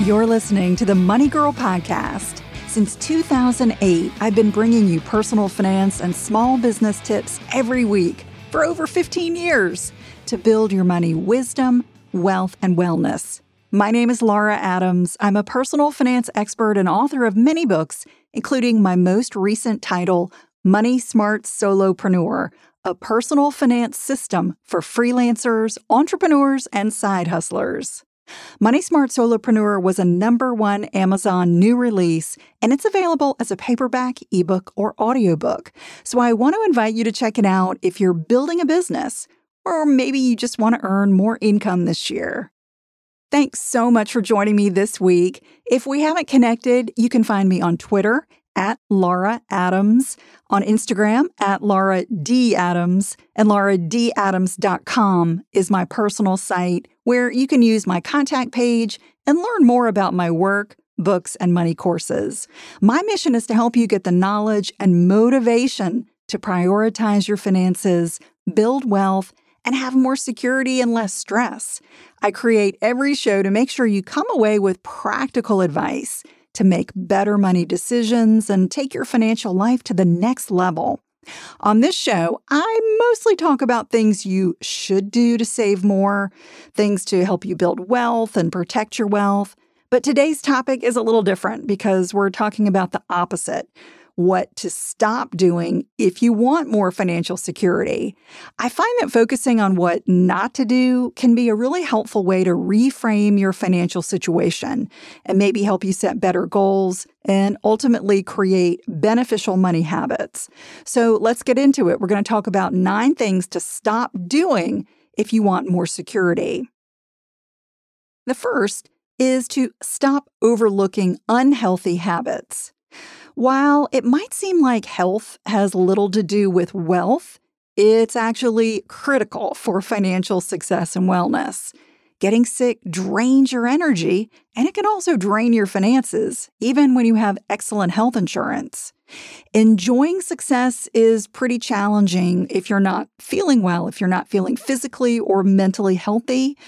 You're listening to the Money Girl Podcast. Since 2008, I've been bringing you personal finance and small business tips every week for over 15 years to build your money wisdom, wealth, and wellness. My name is Laura Adams. I'm a personal finance expert and author of many books, including my most recent title, Money Smart Solopreneur A Personal Finance System for Freelancers, Entrepreneurs, and Side Hustlers. Money Smart Solopreneur was a number one Amazon new release, and it's available as a paperback, ebook, or audiobook. So I want to invite you to check it out if you're building a business, or maybe you just want to earn more income this year. Thanks so much for joining me this week. If we haven't connected, you can find me on Twitter at Laura Adams, on Instagram at Laura D. Adams, and lauradadams.com is my personal site where you can use my contact page and learn more about my work, books, and money courses. My mission is to help you get the knowledge and motivation to prioritize your finances, build wealth, and have more security and less stress. I create every show to make sure you come away with practical advice to make better money decisions and take your financial life to the next level. On this show, I mostly talk about things you should do to save more, things to help you build wealth and protect your wealth. But today's topic is a little different because we're talking about the opposite what to stop doing if you want more financial security. I find that focusing on what not to do can be a really helpful way to reframe your financial situation and maybe help you set better goals and ultimately create beneficial money habits. So let's get into it. We're going to talk about nine things to stop doing if you want more security. The first is to stop overlooking unhealthy habits. While it might seem like health has little to do with wealth, it's actually critical for financial success and wellness. Getting sick drains your energy, and it can also drain your finances, even when you have excellent health insurance. Enjoying success is pretty challenging if you're not feeling well, if you're not feeling physically or mentally healthy.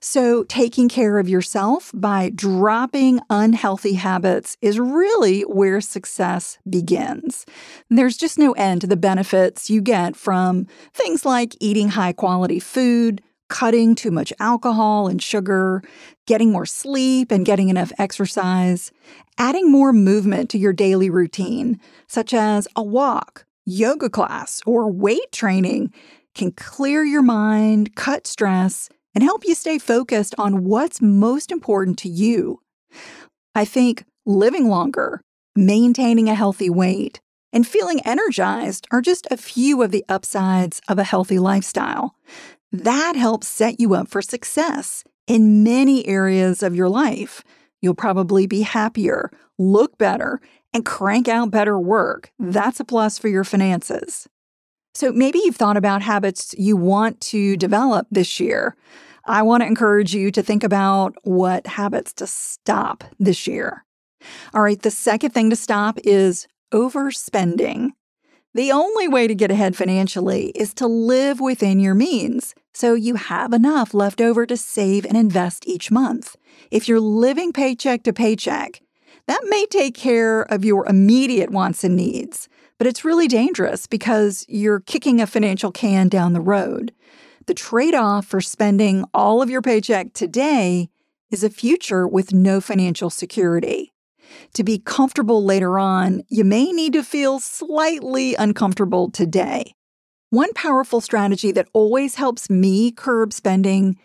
So, taking care of yourself by dropping unhealthy habits is really where success begins. There's just no end to the benefits you get from things like eating high quality food, cutting too much alcohol and sugar, getting more sleep and getting enough exercise, adding more movement to your daily routine, such as a walk, yoga class, or weight training, can clear your mind, cut stress, and help you stay focused on what's most important to you. I think living longer, maintaining a healthy weight, and feeling energized are just a few of the upsides of a healthy lifestyle. That helps set you up for success in many areas of your life. You'll probably be happier, look better, and crank out better work. That's a plus for your finances. So maybe you've thought about habits you want to develop this year. I want to encourage you to think about what habits to stop this year. All right, the second thing to stop is overspending. The only way to get ahead financially is to live within your means so you have enough left over to save and invest each month. If you're living paycheck to paycheck, that may take care of your immediate wants and needs, but it's really dangerous because you're kicking a financial can down the road. The trade off for spending all of your paycheck today is a future with no financial security. To be comfortable later on, you may need to feel slightly uncomfortable today. One powerful strategy that always helps me curb spending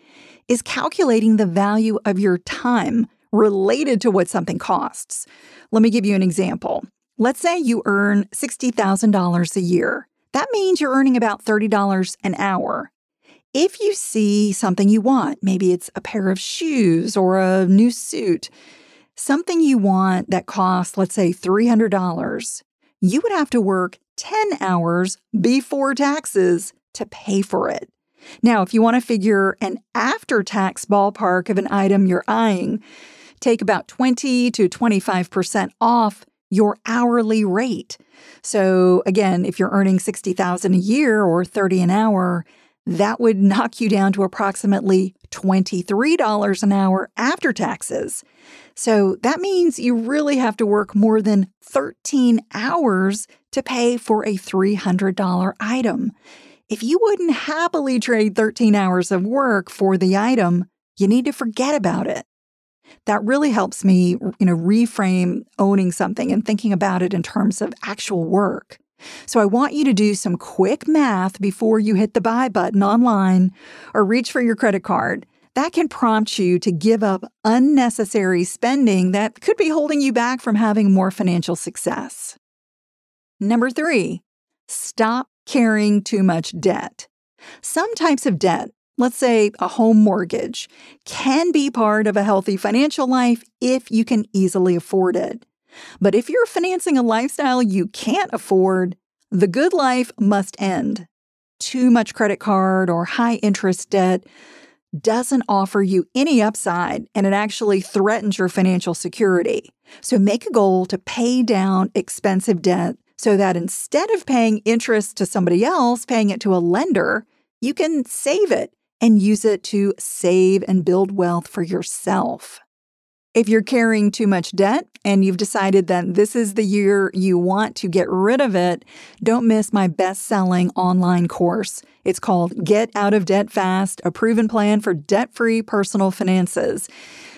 is calculating the value of your time related to what something costs. Let me give you an example. Let's say you earn $60,000 a year. That means you're earning about $30 an hour. If you see something you want, maybe it's a pair of shoes or a new suit, something you want that costs, let's say, $300, you would have to work 10 hours before taxes to pay for it. Now, if you want to figure an after tax ballpark of an item you're eyeing, take about 20 to 25% off your hourly rate. So again, if you're earning 60,000 a year or 30 an hour, that would knock you down to approximately $23 an hour after taxes. So that means you really have to work more than 13 hours to pay for a $300 item. If you wouldn't happily trade 13 hours of work for the item, you need to forget about it. That really helps me, you know, reframe owning something and thinking about it in terms of actual work. So I want you to do some quick math before you hit the buy button online or reach for your credit card. That can prompt you to give up unnecessary spending that could be holding you back from having more financial success. Number three, stop carrying too much debt. Some types of debt, let's say a home mortgage, can be part of a healthy financial life if you can easily afford it. But if you're financing a lifestyle you can't afford, the good life must end. Too much credit card or high interest debt doesn't offer you any upside and it actually threatens your financial security. So make a goal to pay down expensive debt so that instead of paying interest to somebody else, paying it to a lender, you can save it and use it to save and build wealth for yourself. If you're carrying too much debt and you've decided that this is the year you want to get rid of it, don't miss my best selling online course. It's called Get Out of Debt Fast, a proven plan for debt free personal finances.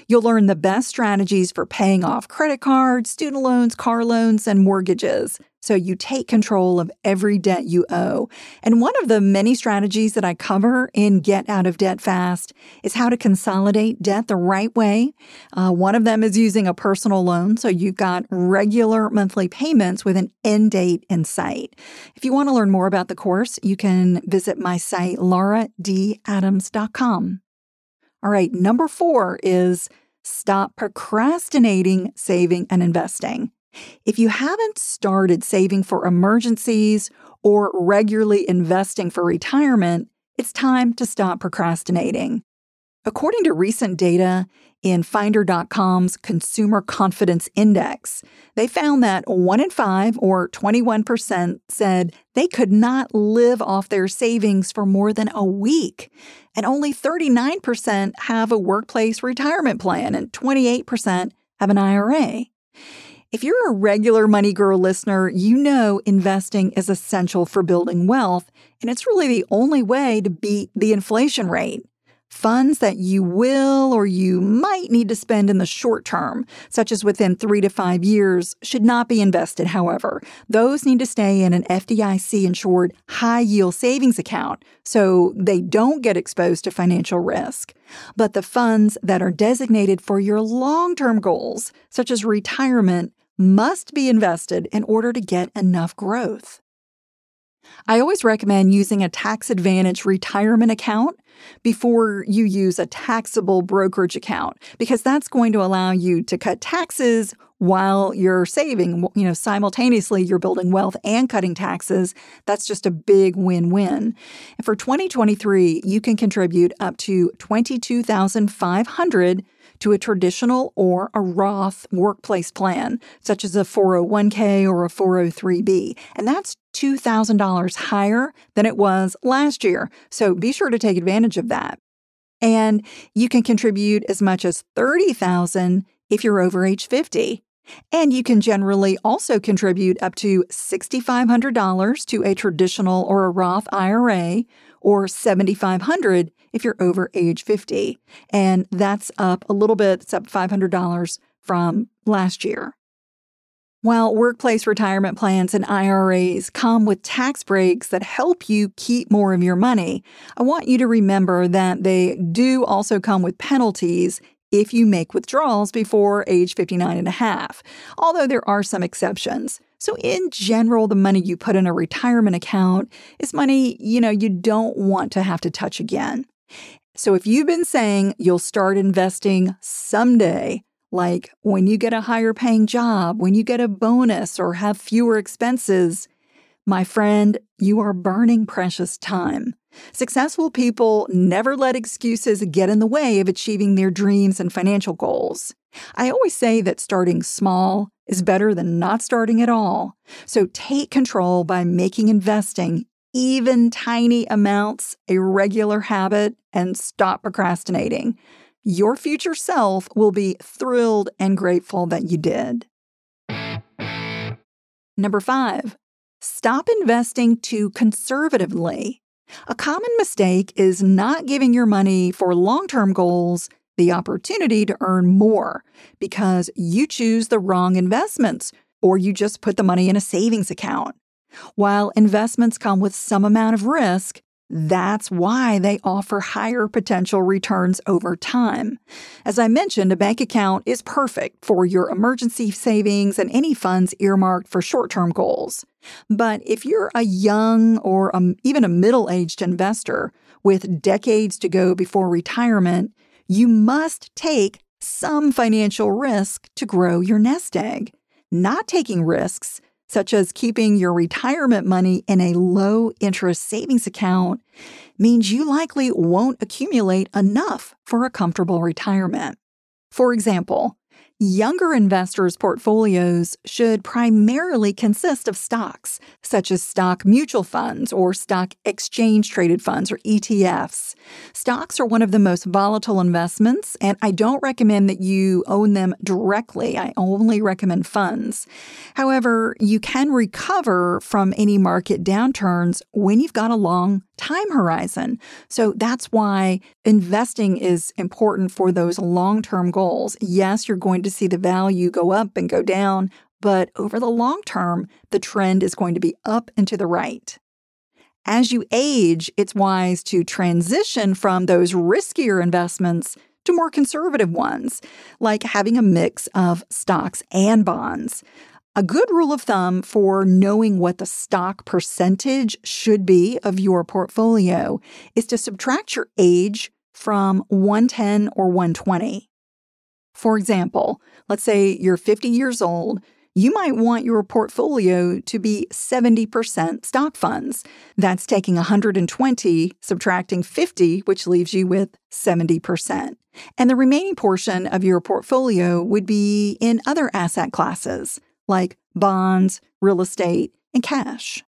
You'll learn the best strategies for paying off credit cards, student loans, car loans, and mortgages so you take control of every debt you owe. And one of the many strategies that I cover in Get Out of Debt Fast is how to consolidate debt the right way. Uh, one of them is using a personal loan, so you've got regular monthly payments with an end date in sight. If you want to learn more about the course, you can visit my site, lauradadams.com. All right, number four is stop procrastinating saving and investing. If you haven't started saving for emergencies or regularly investing for retirement, it's time to stop procrastinating. According to recent data in Finder.com's Consumer Confidence Index, they found that one in five, or 21%, said they could not live off their savings for more than a week. And only 39% have a workplace retirement plan, and 28% have an IRA. If you're a regular Money Girl listener, you know investing is essential for building wealth, and it's really the only way to beat the inflation rate. Funds that you will or you might need to spend in the short term, such as within three to five years, should not be invested, however. Those need to stay in an FDIC insured high yield savings account so they don't get exposed to financial risk. But the funds that are designated for your long term goals, such as retirement, must be invested in order to get enough growth. I always recommend using a tax advantage retirement account before you use a taxable brokerage account because that's going to allow you to cut taxes while you're saving. You know, simultaneously you're building wealth and cutting taxes. That's just a big win-win. And for 2023, you can contribute up to 22,500 to a traditional or a Roth workplace plan, such as a 401k or a 403b. And that's $2,000 higher than it was last year. So be sure to take advantage of that. And you can contribute as much as 30,000 if you're over age 50. And you can generally also contribute up to $6,500 to a traditional or a Roth IRA or 7,500 if you're over age 50. And that's up a little bit, it's up $500 from last year. While workplace retirement plans and IRAs come with tax breaks that help you keep more of your money, I want you to remember that they do also come with penalties if you make withdrawals before age 59 and a half, although there are some exceptions. So in general, the money you put in a retirement account is money, you know, you don't want to have to touch again. So if you've been saying you'll start investing someday, like when you get a higher paying job, when you get a bonus or have fewer expenses, my friend, you are burning precious time. Successful people never let excuses get in the way of achieving their dreams and financial goals. I always say that starting small is better than not starting at all. So take control by making investing even tiny amounts a regular habit and stop procrastinating. Your future self will be thrilled and grateful that you did. Number five, stop investing too conservatively. A common mistake is not giving your money for long term goals the opportunity to earn more because you choose the wrong investments or you just put the money in a savings account. While investments come with some amount of risk, that's why they offer higher potential returns over time. As I mentioned, a bank account is perfect for your emergency savings and any funds earmarked for short term goals. But if you're a young or a, even a middle aged investor with decades to go before retirement, you must take some financial risk to grow your nest egg. Not taking risks such as keeping your retirement money in a low interest savings account, means you likely won't accumulate enough for a comfortable retirement. For example, Younger investors' portfolios should primarily consist of stocks, such as stock mutual funds or stock exchange traded funds or ETFs. Stocks are one of the most volatile investments, and I don't recommend that you own them directly. I only recommend funds. However, you can recover from any market downturns when you've got a long time horizon. So that's why investing is important for those long term goals. Yes, you're going to see the value go up and go down, but over the long term, the trend is going to be up and to the right. As you age, it's wise to transition from those riskier investments to more conservative ones, like having a mix of stocks and bonds. A good rule of thumb for knowing what the stock percentage should be of your portfolio is to subtract your age from 110 or 120. For example, let's say you're 50 years old, you might want your portfolio to be 70% stock funds. That's taking 120, subtracting 50, which leaves you with 70%. And the remaining portion of your portfolio would be in other asset classes like bonds, real estate, and cash.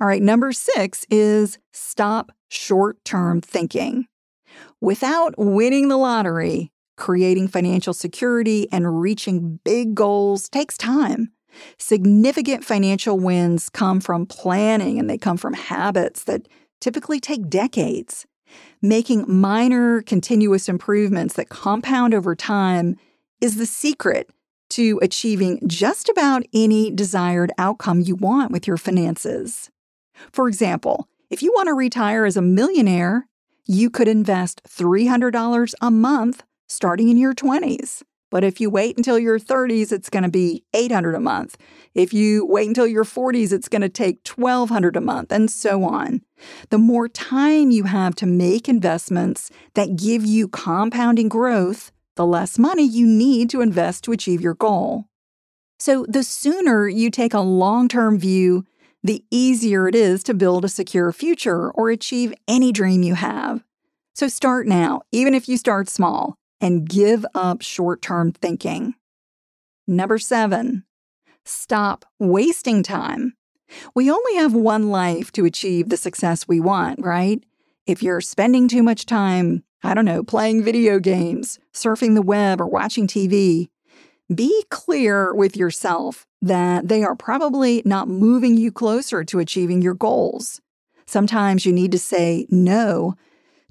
All right, number six is stop short term thinking. Without winning the lottery, creating financial security and reaching big goals takes time. Significant financial wins come from planning and they come from habits that typically take decades. Making minor, continuous improvements that compound over time is the secret to achieving just about any desired outcome you want with your finances. For example, if you want to retire as a millionaire, you could invest $300 a month starting in your 20s. But if you wait until your 30s, it's going to be 800 a month. If you wait until your 40s, it's going to take 1200 a month and so on. The more time you have to make investments that give you compounding growth, the less money you need to invest to achieve your goal. So, the sooner you take a long term view, the easier it is to build a secure future or achieve any dream you have. So, start now, even if you start small, and give up short term thinking. Number seven, stop wasting time. We only have one life to achieve the success we want, right? If you're spending too much time I don't know, playing video games, surfing the web, or watching TV, be clear with yourself that they are probably not moving you closer to achieving your goals. Sometimes you need to say no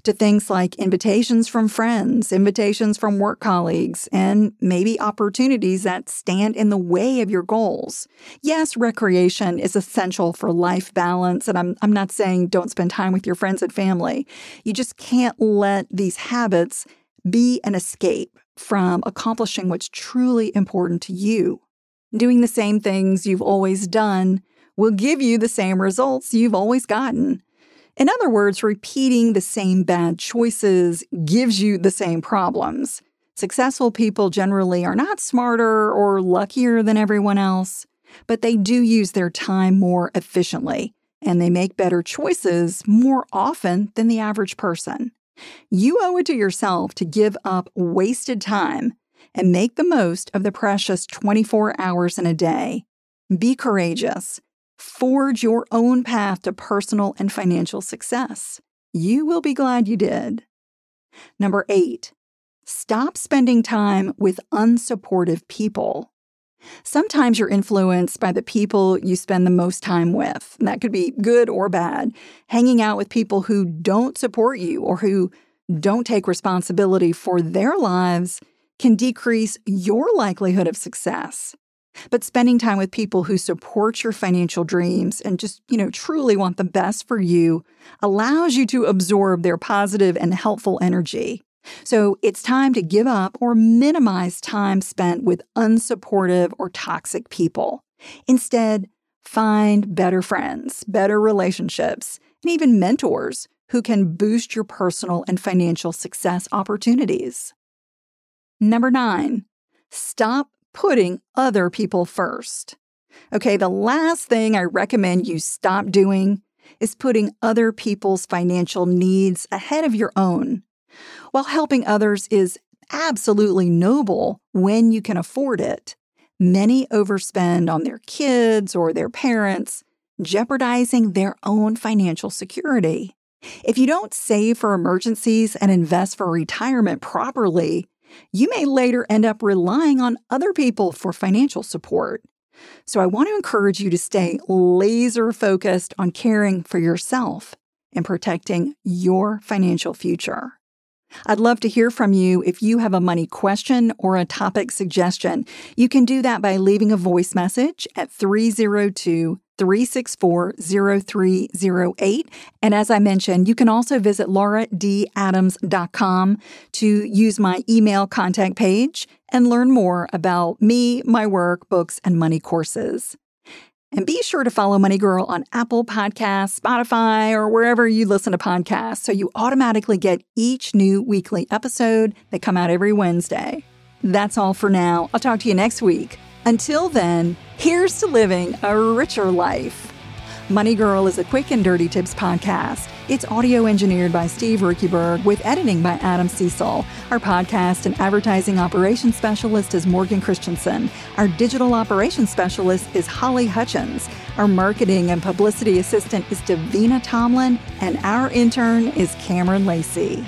to things like invitations from friends, invitations from work colleagues, and maybe opportunities that stand in the way of your goals. Yes, recreation is essential for life balance, and I'm, I'm not saying don't spend time with your friends and family. You just can't let these habits be an escape from accomplishing what's truly important to you. Doing the same things you've always done will give you the same results you've always gotten. In other words, repeating the same bad choices gives you the same problems. Successful people generally are not smarter or luckier than everyone else, but they do use their time more efficiently and they make better choices more often than the average person. You owe it to yourself to give up wasted time and make the most of the precious 24 hours in a day. Be courageous Forge your own path to personal and financial success. You will be glad you did. Number eight, stop spending time with unsupportive people. Sometimes you're influenced by the people you spend the most time with. And That could be good or bad. Hanging out with people who don't support you or who don't take responsibility for their lives can decrease your likelihood of success. But spending time with people who support your financial dreams and just, you know, truly want the best for you allows you to absorb their positive and helpful energy. So it's time to give up or minimize time spent with unsupportive or toxic people. Instead, find better friends, better relationships, and even mentors who can boost your personal and financial success opportunities. Number nine, stop putting other people first. Okay, the last thing I recommend you stop doing is putting other people's financial needs ahead of your own. While helping others is absolutely noble when you can afford it, many overspend on their kids or their parents, jeopardizing their own financial security. If you don't save for emergencies and invest for retirement properly, you may later end up relying on other people for financial support. So, I want to encourage you to stay laser focused on caring for yourself and protecting your financial future. I'd love to hear from you if you have a money question or a topic suggestion. You can do that by leaving a voice message at 302 364 0308. And as I mentioned, you can also visit lauradadams.com to use my email contact page and learn more about me, my work, books, and money courses. And be sure to follow Money Girl on Apple Podcasts, Spotify, or wherever you listen to podcasts so you automatically get each new weekly episode that come out every Wednesday. That's all for now. I'll talk to you next week. Until then, here's to living a richer life. Money Girl is a quick and dirty tips podcast. It's audio engineered by Steve Riekeberg with editing by Adam Cecil. Our podcast and advertising operations specialist is Morgan Christensen. Our digital operations specialist is Holly Hutchins. Our marketing and publicity assistant is Davina Tomlin. And our intern is Cameron Lacey.